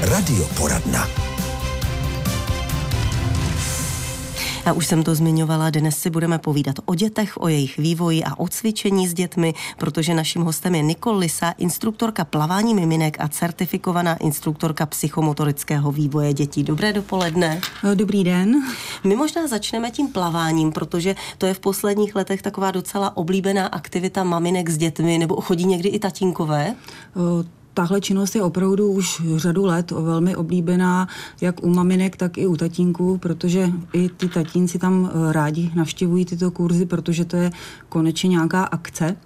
Radioporadna. Já už jsem to zmiňovala, dnes si budeme povídat o dětech, o jejich vývoji a o cvičení s dětmi, protože naším hostem je Nikol Lisa, instruktorka plavání miminek a certifikovaná instruktorka psychomotorického vývoje dětí. Dobré dopoledne. Dobrý den. My možná začneme tím plaváním, protože to je v posledních letech taková docela oblíbená aktivita maminek s dětmi, nebo chodí někdy i tatínkové? Tahle činnost je opravdu už řadu let velmi oblíbená jak u maminek, tak i u tatínků, protože i ty tatínci tam eh, rádi navštěvují tyto kurzy, protože to je konečně nějaká akce.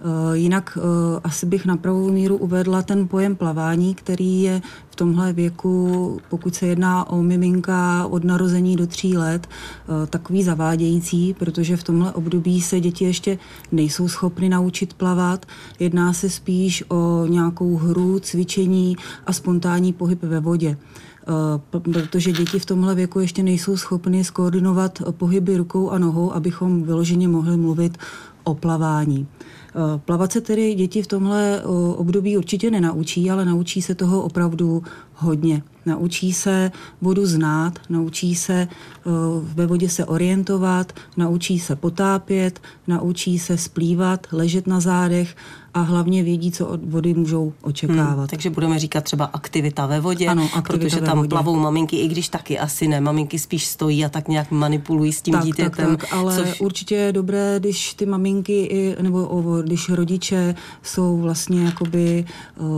Eh, jinak eh, asi bych na pravou míru uvedla ten pojem plavání, který je v tomhle věku, pokud se jedná o miminka od narození do tří let, eh, takový zavádějící, protože v tomhle období se děti ještě nejsou schopny naučit plavat. Jedná se spíš o nějakou hru, cvičení a spontánní pohyb ve vodě protože děti v tomhle věku ještě nejsou schopny skoordinovat pohyby rukou a nohou, abychom vyloženě mohli mluvit o plavání. Eh, plavat se tedy děti v tomhle eh, období určitě nenaučí, ale naučí se toho opravdu hodně. Naučí se vodu znát, naučí se eh, ve vodě se orientovat, naučí se potápět, naučí se splývat, ležet na zádech a hlavně vědí, co od vody můžou očekávat. Hmm, takže budeme říkat třeba aktivita ve vodě, ano, aktivita protože tam vodě. plavou maminky, i když taky asi ne. Maminky spíš stojí a tak nějak manipulují s tím tak, dítětem. Tak, tak, ale což... určitě je dobré, když ty maminky, nebo když rodiče jsou vlastně jakoby uh,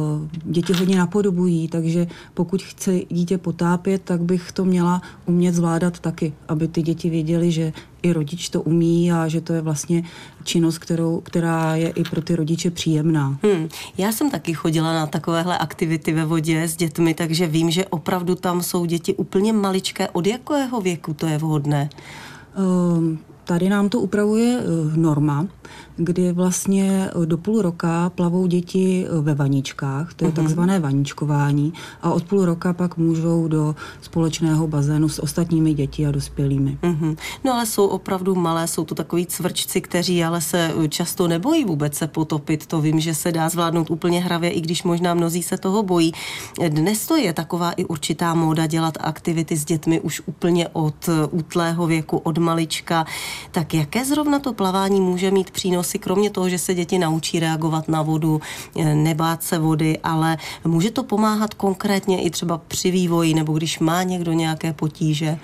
děti hodně napodobují, takže pokud chce dítě potápět, tak bych to měla umět zvládat taky, aby ty děti věděly, že i rodič to umí a že to je vlastně činnost, kterou, která je i pro ty rodiče příjemná. Hmm. Já jsem taky chodila na takovéhle aktivity ve vodě s dětmi, takže vím, že opravdu tam jsou děti úplně maličké. Od jakého věku to je vhodné? Um, Tady nám to upravuje eh, norma, kdy vlastně eh, do půl roka plavou děti eh, ve vaničkách, to je uh-huh. takzvané vaničkování, a od půl roka pak můžou do společného bazénu s ostatními děti a dospělými. Uh-huh. No ale jsou opravdu malé, jsou to takový cvrčci, kteří ale se často nebojí vůbec se potopit. To vím, že se dá zvládnout úplně hravě, i když možná mnozí se toho bojí. Dnes to je taková i určitá móda dělat aktivity s dětmi už úplně od útlého věku, od malička. Tak jaké zrovna to plavání může mít přínosy, kromě toho, že se děti naučí reagovat na vodu, eh, nebát se vody, ale může to pomáhat konkrétně i třeba při vývoji nebo když má někdo nějaké potíže?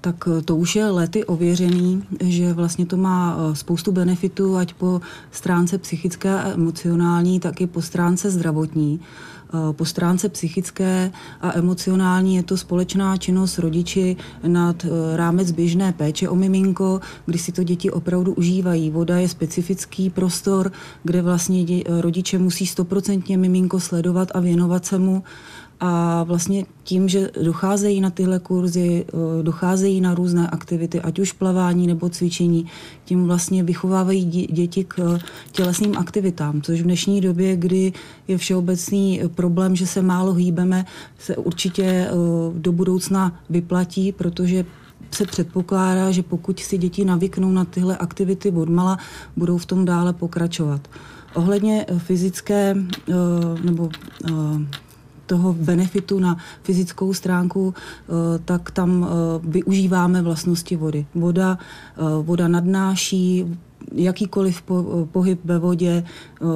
tak eh, to už je lety ověřený, že vlastně to má eh, spoustu benefitů, ať po stránce psychické a emocionální, tak i po stránce zdravotní. Eh, po stránce psychické a emocionální je to společná činnost rodiči nad eh, rámec běžné péče o miminko, kdy si to děti opravdu užívají. Voda je specifický prostor, kde vlastně rodiče musí stoprocentně miminko sledovat a věnovat se mu. A vlastně tím, že docházejí na tyhle kurzy, eh, docházejí na různé aktivity, ať už plavání nebo cvičení, tím vlastně vychovávají děti k eh, tělesným aktivitám, což v dnešní době, kdy je všeobecný problém, že se málo hýbeme, se určitě eh, do budoucna vyplatí, protože se předpokládá, že pokud si děti navyknou na tyhle aktivity odmala, budou v tom dále pokračovat. Ohledně fyzické nebo toho benefitu na fyzickou stránku, eh, tak tam eh, využíváme vlastnosti vody. Voda, eh, voda nadnáší, jakýkoliv po, pohyb ve vodě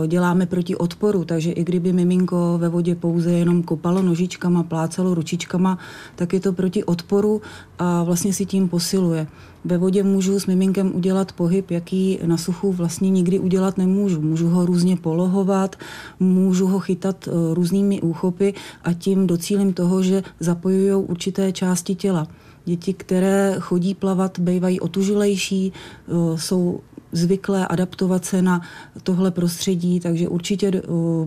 děláme proti odporu, takže i kdyby miminko ve vodě pouze jenom kopalo nožičkama, plácalo ručičkama, tak je to proti odporu a vlastně si tím posiluje. Ve vodě můžu s miminkem udělat pohyb, jaký na suchu vlastně nikdy udělat nemůžu. Můžu ho různě polohovat, můžu ho chytat různými úchopy a tím docílím toho, že zapojují určité části těla. Děti, které chodí plavat, bývají otužilejší, jsou zvyklé adaptovat se na tohle prostředí, takže určitě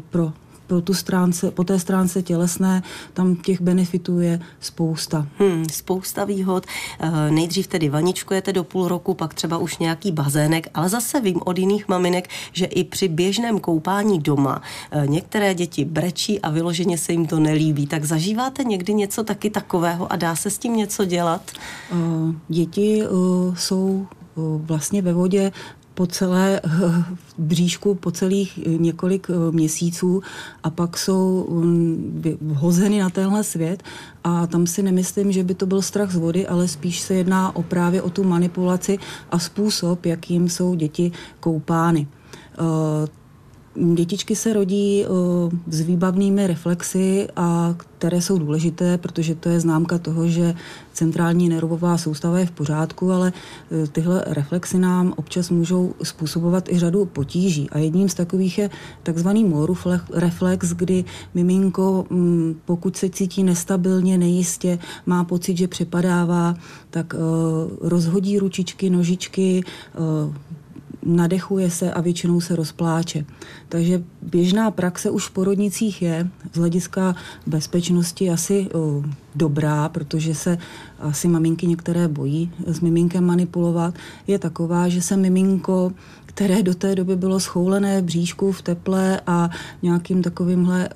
pro po, tu stránce, po té stránce tělesné, tam těch benefitů je spousta. Hmm, spousta výhod. E, nejdřív tedy vaničkujete do půl roku, pak třeba už nějaký bazének, ale zase vím od jiných maminek, že i při běžném koupání doma e, některé děti brečí a vyloženě se jim to nelíbí. Tak zažíváte někdy něco taky takového a dá se s tím něco dělat? E, děti jsou vlastně ve vodě po celé bříšku po celých několik měsíců a pak jsou mm, vhozeny na tenhle svět a tam si nemyslím, že by to byl strach z vody, ale spíš se jedná o právě o tu manipulaci a způsob, jakým jsou děti koupány. Dětičky se rodí s výbavnými reflexy, a které jsou důležité, protože to je známka toho, že centrální nervová soustava je v pořádku, ale e, tyhle reflexy nám občas můžou způsobovat i řadu potíží. A jedním z takových je takzvaný Morův reflex, kdy miminko, pokud se cítí nestabilně, nejistě, má pocit, že přepadává, tak e, rozhodí ručičky, nožičky, nadechuje se a většinou se rozpláče. Takže běžná praxe už v porodnicích je z hlediska bezpečnosti asi dobrá, protože se asi maminky některé bojí s miminkem manipulovat, je taková, že se miminko které do té doby bylo schoulené v bříšku, v teple a nějakým takovýmhle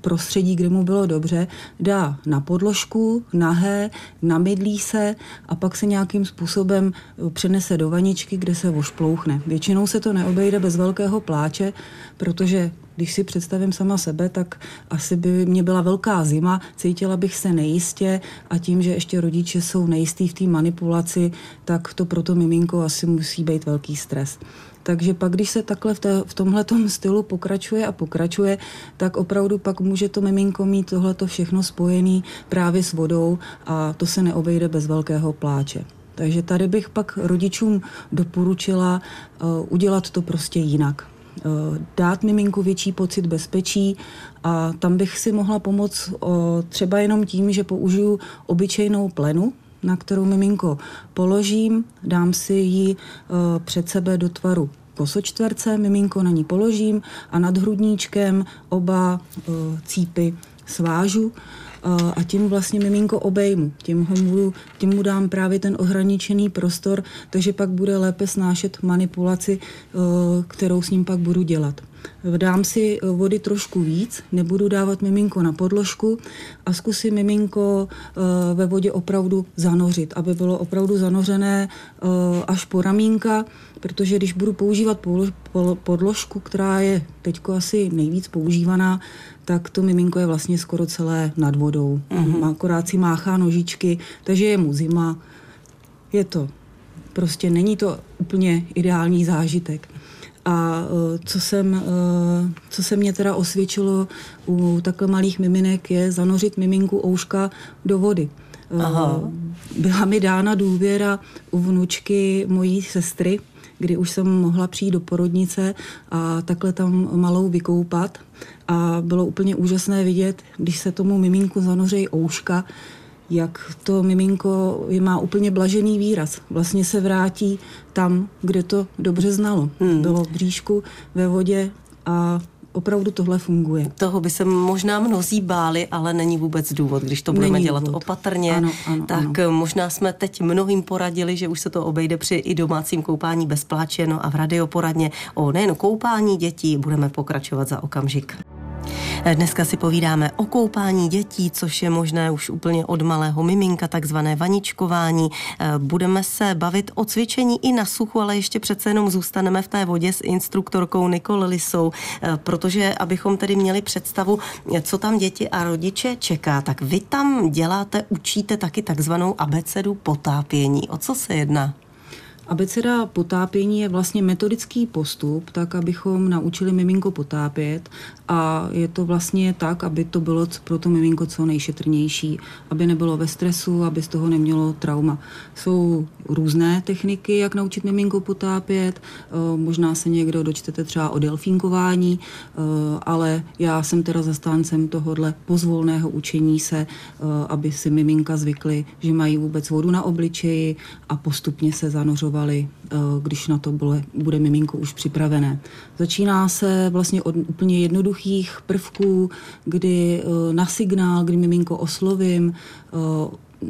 prostředí, kde mu bylo dobře, dá na podložku, nahé, namydlí se a pak se nějakým způsobem přenese do vaničky, kde se vošplouchne. Většinou se to neobejde bez velkého pláče, protože když si představím sama sebe, tak asi by mě byla velká zima, cítila bych se nejistě a tím, že ještě rodiče jsou nejistý v té manipulaci, tak to pro to miminko asi musí být velký stres. Takže pak, když se takhle v, v tomhle stylu pokračuje a pokračuje, tak opravdu pak může to miminko mít tohleto všechno spojené právě s vodou a to se neobejde bez velkého pláče. Takže tady bych pak rodičům doporučila uh, udělat to prostě jinak. Uh, dát miminku větší pocit bezpečí a tam bych si mohla pomoct uh, třeba jenom tím, že použiju obyčejnou plenu, na kterou miminko položím, dám si ji uh, před sebe do tvaru kosočtverce, miminko na ní položím a nad hrudníčkem oba cípy svážu a tím vlastně miminko obejmu. Tím, ho budu, tím mu dám právě ten ohraničený prostor, takže pak bude lépe snášet manipulaci, kterou s ním pak budu dělat. Dám si eh, vody trošku víc, nebudu dávat miminko na podložku a zkusím miminko eh, ve vodě opravdu zanořit, aby bylo opravdu zanořené eh, až po ramínka, protože když budu používat podložku, která je teď asi nejvíc používaná, tak to miminko je vlastně skoro celé nad vodou. Mm-hmm. Akorát si máchá nožičky, takže je mu zima. Je to prostě není to úplně ideální zážitek. A e, co, jsem, e, co se mě teda osvědčilo u takhle malých miminek, je zanořit miminku ouška do vody. E, Aha. Byla mi dána důvěra u vnučky mojí sestry, kdy už jsem mohla přijít do porodnice a takhle tam malou vykoupat. A bylo úplně úžasné vidět, když se tomu miminku zanoří ouška, jak to miminko má úplně blažený výraz. Vlastně se vrátí tam, kde to dobře znalo. Hmm. Bylo v bříšku, ve vodě a opravdu tohle funguje. Toho by se možná mnozí báli, ale není vůbec důvod, když to budeme není dělat důvod. opatrně. Ano, ano, tak ano. možná jsme teď mnohým poradili, že už se to obejde při i domácím koupání bez pláče, no a v radioporadně o nejen koupání dětí budeme pokračovat za okamžik. Dneska si povídáme o koupání dětí, což je možné už úplně od malého miminka, takzvané vaničkování. Budeme se bavit o cvičení i na suchu, ale ještě přece jenom zůstaneme v té vodě s instruktorkou Nikol Lisou, protože abychom tedy měli představu, co tam děti a rodiče čeká, tak vy tam děláte, učíte taky takzvanou abecedu potápění. O co se jedná? Abeceda potápění je vlastně metodický postup, tak abychom naučili miminko potápět a je to vlastně tak, aby to bylo pro to miminko co nejšetrnější, aby nebylo ve stresu, aby z toho nemělo trauma. Jsou různé techniky, jak naučit miminko potápět, eh, možná se někdo dočtete třeba o delfínkování, eh, ale já jsem teda zastáncem tohohle pozvolného učení se, eh, aby si miminka zvykly, že mají vůbec vodu na obličeji a postupně se zanořovali, když na to bude, bude miminko už připravené. Začíná se vlastně od úplně jednoduchých prvků, kdy na signál, kdy miminko oslovím,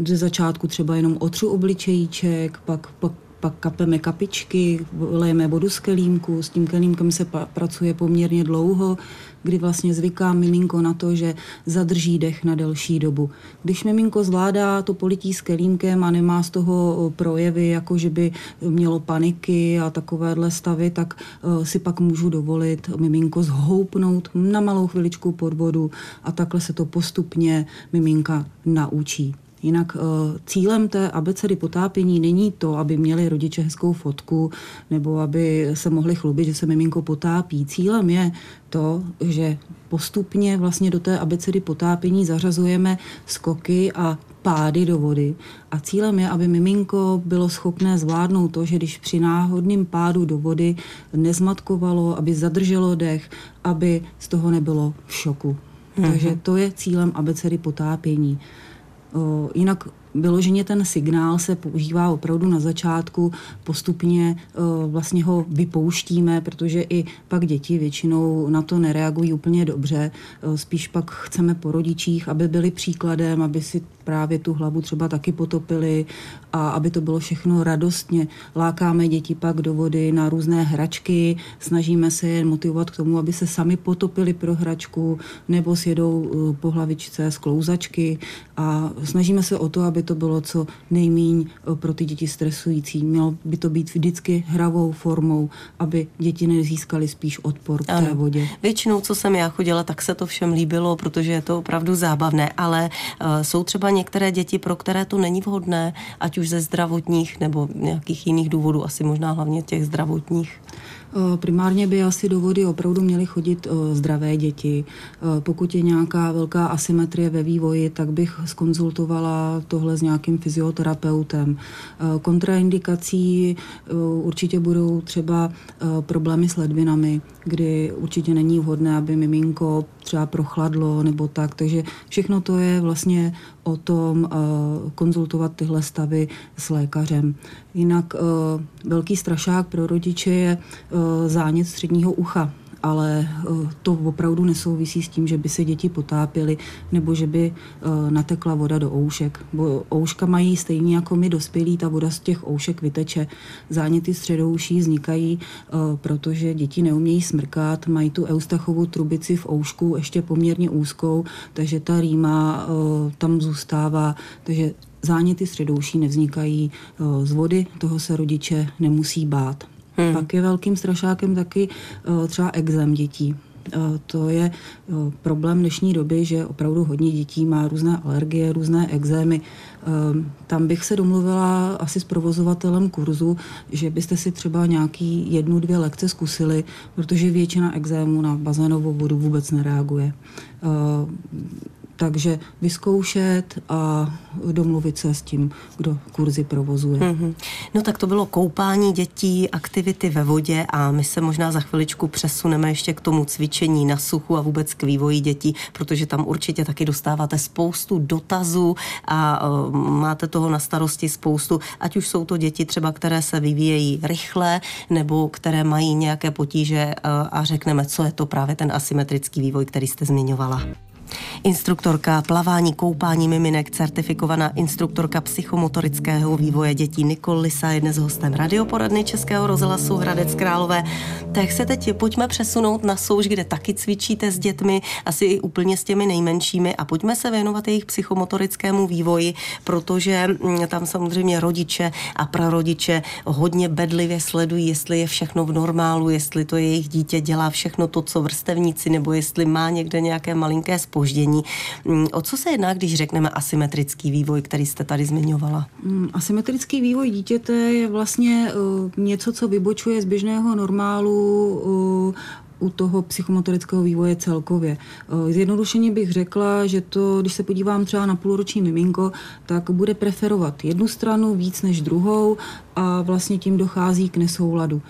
ze začátku třeba jenom otřu obličejíček, pak, pak pak kapeme kapičky, lejeme vodu z kelímku, s tím kelímkem se pa- pracuje poměrně dlouho, kdy vlastně zvyká miminko na to, že zadrží dech na delší dobu. Když miminko zvládá to polití s kelímkem a nemá z toho projevy, jako že by mělo paniky a takovéhle stavy, tak si pak můžu dovolit miminko zhoupnout na malou chviličku pod vodu a takhle se to postupně miminka naučí. Jinak eh, cílem té abecedy potápění není to, aby měli rodiče hezkou fotku nebo aby se mohli chlubit, že se miminko potápí. Cílem je to, že postupně vlastně do té abecedy potápění zařazujeme skoky a pády do vody. A cílem je, aby miminko bylo schopné zvládnout to, že když při náhodným pádu do vody nezmatkovalo, aby zadrželo dech, aby z toho nebylo v šoku. Mm-hmm. Takže to je cílem abecedy potápění. Jinak vyloženě ten signál se používá opravdu na začátku, postupně vlastně ho vypouštíme, protože i pak děti většinou na to nereagují úplně dobře. Spíš pak chceme po rodičích, aby byli příkladem, aby si právě tu hlavu třeba taky potopili a aby to bylo všechno radostně. Lákáme děti pak do vody na různé hračky, snažíme se je motivovat k tomu, aby se sami potopili pro hračku nebo sjedou po hlavičce z klouzačky a snažíme se o to, aby to bylo co nejmíň eh, pro ty děti stresující. Mělo by to být vždycky hravou formou, aby děti nezískaly spíš odpor k té vodě. Většinou, co jsem já chodila, tak se to všem líbilo, protože je to opravdu zábavné, ale uh, jsou třeba některé děti, pro které to není vhodné, ať už ze zdravotních nebo nějakých jiných důvodů, asi možná hlavně těch zdravotních. Eh, primárně by asi do vody opravdu měly chodit eh, zdravé děti. Eh, pokud je nějaká velká asymetrie ve vývoji, tak bych skonzultovala tohle s nějakým fyzioterapeutem. Kontraindikací určitě budou třeba problémy s ledvinami, kdy určitě není vhodné, aby miminko třeba prochladlo nebo tak. Takže všechno to je vlastně o tom konzultovat tyhle stavy s lékařem. Jinak velký strašák pro rodiče je zánět středního ucha ale eh, to opravdu nesouvisí s tím, že by se děti potápěly nebo že by eh, natekla voda do oušek. Bo ouška mají stejně jako my dospělí, ta voda z těch oušek vyteče. Záněty středouší vznikají, eh, protože děti neumějí smrkat, mají tu eustachovu trubici v oušku ještě poměrně úzkou, takže ta rýma tam zůstává, takže záněty středouší nevznikají z vody, toho se rodiče nemusí bát. Hmm. Pak je velkým strašákem taky uh, třeba exém dětí. Uh, to je uh, problém dnešní doby, že opravdu hodně dětí má různé alergie, různé exémy. Tam bych se domluvila asi s provozovatelem kurzu, že byste si třeba nějaký jednu, dvě lekce zkusili, protože většina exémů na bazénovou vodu vůbec nereaguje. Takže vyzkoušet a domluvit se s tím, kdo kurzy provozuje. Mm-hmm. No tak to bylo koupání dětí, aktivity ve vodě a my se možná za chviličku přesuneme ještě k tomu cvičení na suchu a vůbec k vývoji dětí, protože tam určitě taky dostáváte spoustu dotazů a uh, máte toho na starosti spoustu, ať už jsou to děti třeba, které se vyvíjejí rychle nebo které mají nějaké potíže uh, a řekneme, co je to právě ten asymetrický vývoj, který jste zmiňovala. Instruktorka plavání, koupání miminek, certifikovaná instruktorka psychomotorického vývoje dětí Nikol Lisa je dnes hostem radioporadny Českého rozhlasu Hradec Králové. Tak se teď pojďme přesunout na souš, kde taky cvičíte s dětmi, asi i úplně s těmi nejmenšími a pojďme se věnovat jejich psychomotorickému vývoji, protože mm, tam samozřejmě rodiče a prarodiče hodně bedlivě sledují, jestli je všechno v normálu, jestli to jejich dítě dělá všechno to, co vrstevníci, nebo jestli má někde nějaké malinké spoždění. Mm, o co se jedná, když řekneme asymetrický vývoj, který jste tady zmiňovala? Mm, asymetrický vývoj dítěte je vlastně uh, něco, co vybočuje z běžného normálu uh, u toho psychomotorického vývoje celkově. Uh, zjednodušeně bych řekla, že to, když se podívám třeba na půlroční miminko, tak bude preferovat jednu stranu víc než druhou a vlastně tím dochází k nesouladu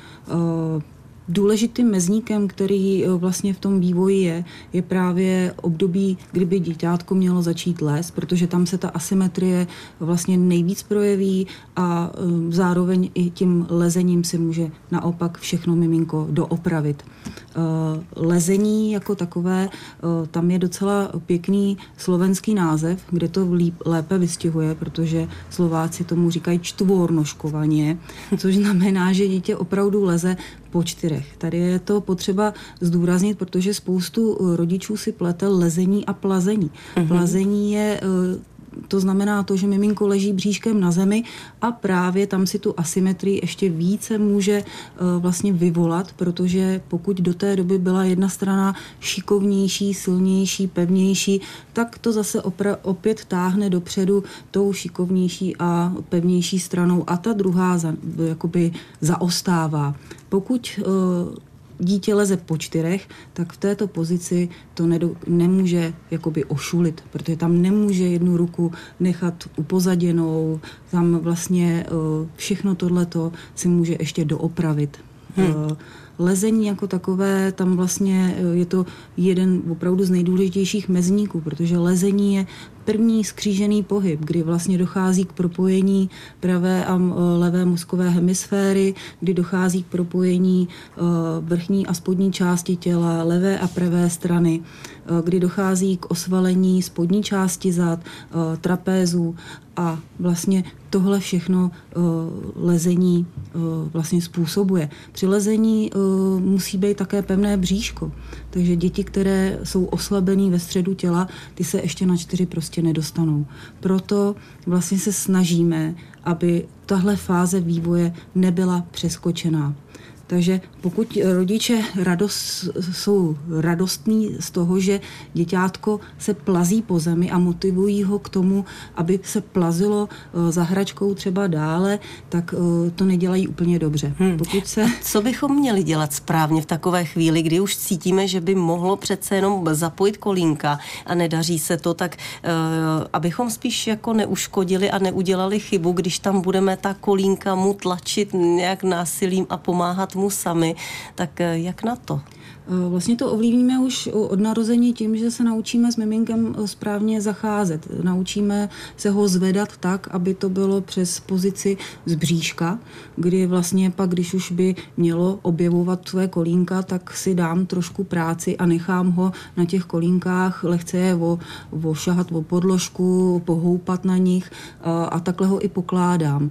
důležitým mezníkem, který eh, vlastně v tom vývoji je, je právě období, kdyby děťátko mělo začít les, protože tam se ta asymetrie vlastně nejvíc projeví a eh, zároveň i tím lezením si může naopak všechno miminko doopravit. Eh, lezení jako takové, tam je docela pěkný slovenský název, kde to líp, lépe vystihuje, protože Slováci tomu říkají čtvornoškovaně, což znamená, že dítě opravdu leze po čtyřech. Tady je to potřeba zdůraznit, protože spoustu eh, rodičů si plete lezení a plazení. Mm-hmm. Plazení je eh, to znamená to, že miminko leží bříškem na zemi a právě tam si tu asymetrii ještě více může uh, vlastně vyvolat, protože pokud do té doby byla jedna strana šikovnější, silnější, pevnější, tak to zase opra- opět táhne dopředu tou šikovnější a pevnější stranou a ta druhá za, jakoby zaostává. Pokud uh, dítě leze po čtyřech, tak v této pozici to nedo, nemůže jakoby ošulit, protože tam nemůže jednu ruku nechat upozaděnou, tam vlastně uh, všechno tohleto si může ještě doopravit. Hmm. Lezení jako takové, tam vlastně eh, je to jeden opravdu z nejdůležitějších mezníků, protože lezení je první skřížený pohyb, kdy vlastně dochází k propojení pravé a levé mozkové hemisféry, kdy dochází k propojení e, vrchní a spodní části těla, levé a pravé strany, kdy dochází k osvalení spodní části zad, e, trapézů a vlastně tohle všechno lezení vlastně způsobuje. Při lezení musí být také pevné bříško, takže děti, které jsou oslabené ve středu těla, ty se ještě na čtyři prostě nedostanou. Proto vlastně se snažíme, aby tahle fáze vývoje nebyla přeskočená. Takže pokud rodiče radost, jsou radostní z toho, že děťátko se plazí po zemi a motivují ho k tomu, aby se plazilo eh, za hračkou třeba dále, tak eh, to nedělají úplně dobře. Hmm. Pokud se... A co bychom měli dělat správně v takové chvíli, kdy už cítíme, že by mohlo přece jenom zapojit kolínka a nedaří se to, tak uh, abychom spíš jako neuškodili a neudělali chybu, když tam budeme ta kolínka mu tlačit nějak násilím a pomáhat mu sami, tak eh, jak na to? Eh, vlastně to ovlivníme už od narození tím, že se naučíme s miminkem eh, správně zacházet. Naučíme se ho zvedat tak, aby to bylo přes pozici z bříška, kdy vlastně pak, když už by mělo objevovat své kolínka, tak si dám trošku práci a nechám ho na těch kolínkách lehce je vo, vošahat o podložku, pohoupat na nich a, a takhle ho i pokládám.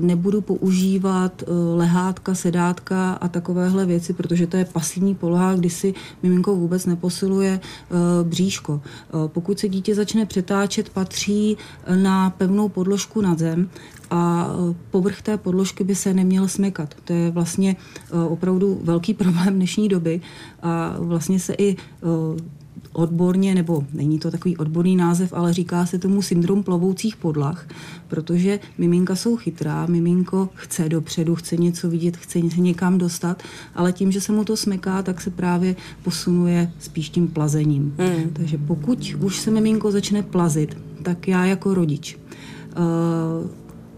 Nebudu používat lehátka, sedátka a takovéhle věci, protože to je pasivní poloha poloha, kdy si miminko vůbec neposiluje eh, bříško. Eh, pokud se dítě začne přetáčet, patří na pevnou podložku na zem, a eh, povrch té podložky by se neměl smekat. To je vlastně opravdu velký problém dnešní doby a vlastně se i odborně, nebo není to takový odborný název, ale říká se tomu syndrom plovoucích podlah, protože miminka jsou chytrá, miminko chce dopředu, chce něco vidět, chce se někam dostat, ale tím, že se mu to smeká, tak se právě posunuje spíš tím plazením. Hmm. Takže pokud už se miminko začne plazit, tak já jako rodič uh,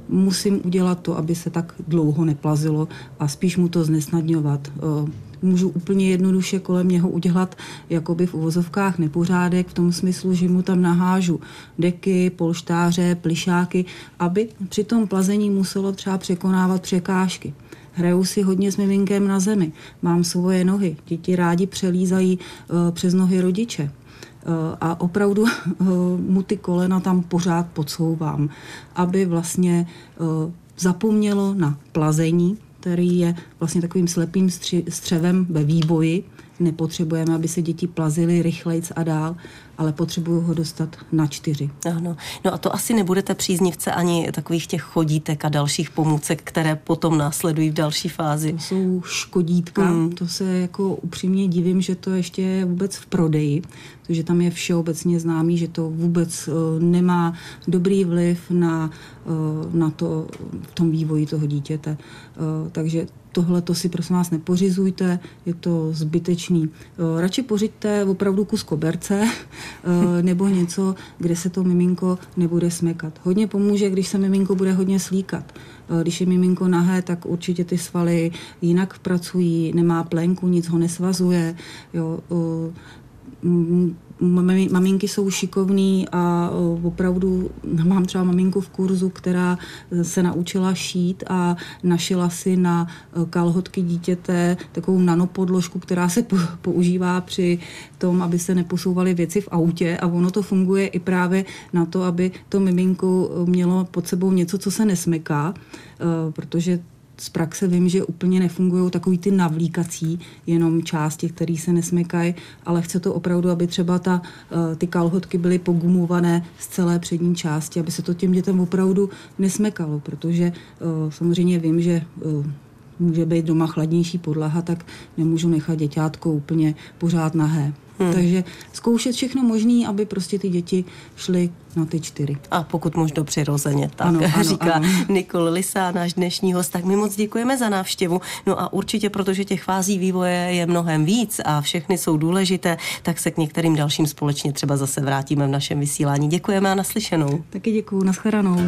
musím udělat to, aby se tak dlouho neplazilo a spíš mu to znesnadňovat. Uh, můžu úplně jednoduše kolem něho udělat jakoby v uvozovkách nepořádek v tom smyslu, že mu tam nahážu deky, polštáře, plišáky, aby při tom plazení muselo třeba překonávat překážky. Hraju si hodně s miminkem na zemi. Mám svoje nohy. Děti rádi přelízají uh, přes nohy rodiče eh, a opravdu uh, mu ty kolena tam pořád podsouvám, aby vlastně zapomnělo na plazení, který je vlastně takovým slepým střevem ve vývoji. Nepotřebujeme, aby se děti plazily rychlejc a dál, ale potřebuju ho dostat na čtyři. Ano. No a to asi nebudete příznivce ani takových těch chodítek a dalších pomůcek, které potom následují v další fázi. To jsou škodítka, hmm. to se jako upřímně divím, že to ještě je vůbec v prodeji, protože tam je všeobecně známý, že to vůbec uh, nemá dobrý vliv na, uh, na to v tom vývoji toho dítěte. Uh, takže tohle to si prosím vás nepořizujte, je to zbytečný. Radši pořiďte opravdu kus koberce nebo něco, kde se to miminko nebude smekat. Hodně pomůže, když se miminko bude hodně slíkat. Když je miminko nahé, tak určitě ty svaly jinak pracují, nemá plenku, nic ho nesvazuje. Jo, maminky jsou šikovný a opravdu mám třeba maminku v kurzu, která se naučila šít a našila si na e, kalhotky dítěte takovou nanopodložku, která se používá při tom, aby se neposouvaly věci v autě. A ono to funguje i právě na to, aby to miminko mělo pod sebou něco, co se nesmeká, e, protože z praxe vím, že úplně nefungují takový ty navlíkací jenom části, které se nesmykají, ale chce to opravdu, aby třeba ta, eh, ty kalhotky byly pogumované z celé přední části, aby se to těm dětem opravdu nesmekalo, protože eh, samozřejmě vím, že eh, může být doma chladnější podlaha, tak nemůžu nechat děťátko úplně pořád nahé. Hmm. Takže zkoušet všechno možné, aby prostě ty děti šly na ty čtyři. A pokud možno přirozeně, tak ano, ano, říká ano. Nikol Lisa, náš dnešní host. Tak my moc děkujeme za návštěvu. No a určitě, protože těch fází vývoje je mnohem víc a všechny jsou důležité, tak se k některým dalším společně třeba zase vrátíme v našem vysílání. Děkujeme a naslyšenou. Taky děkuju, nashledanou.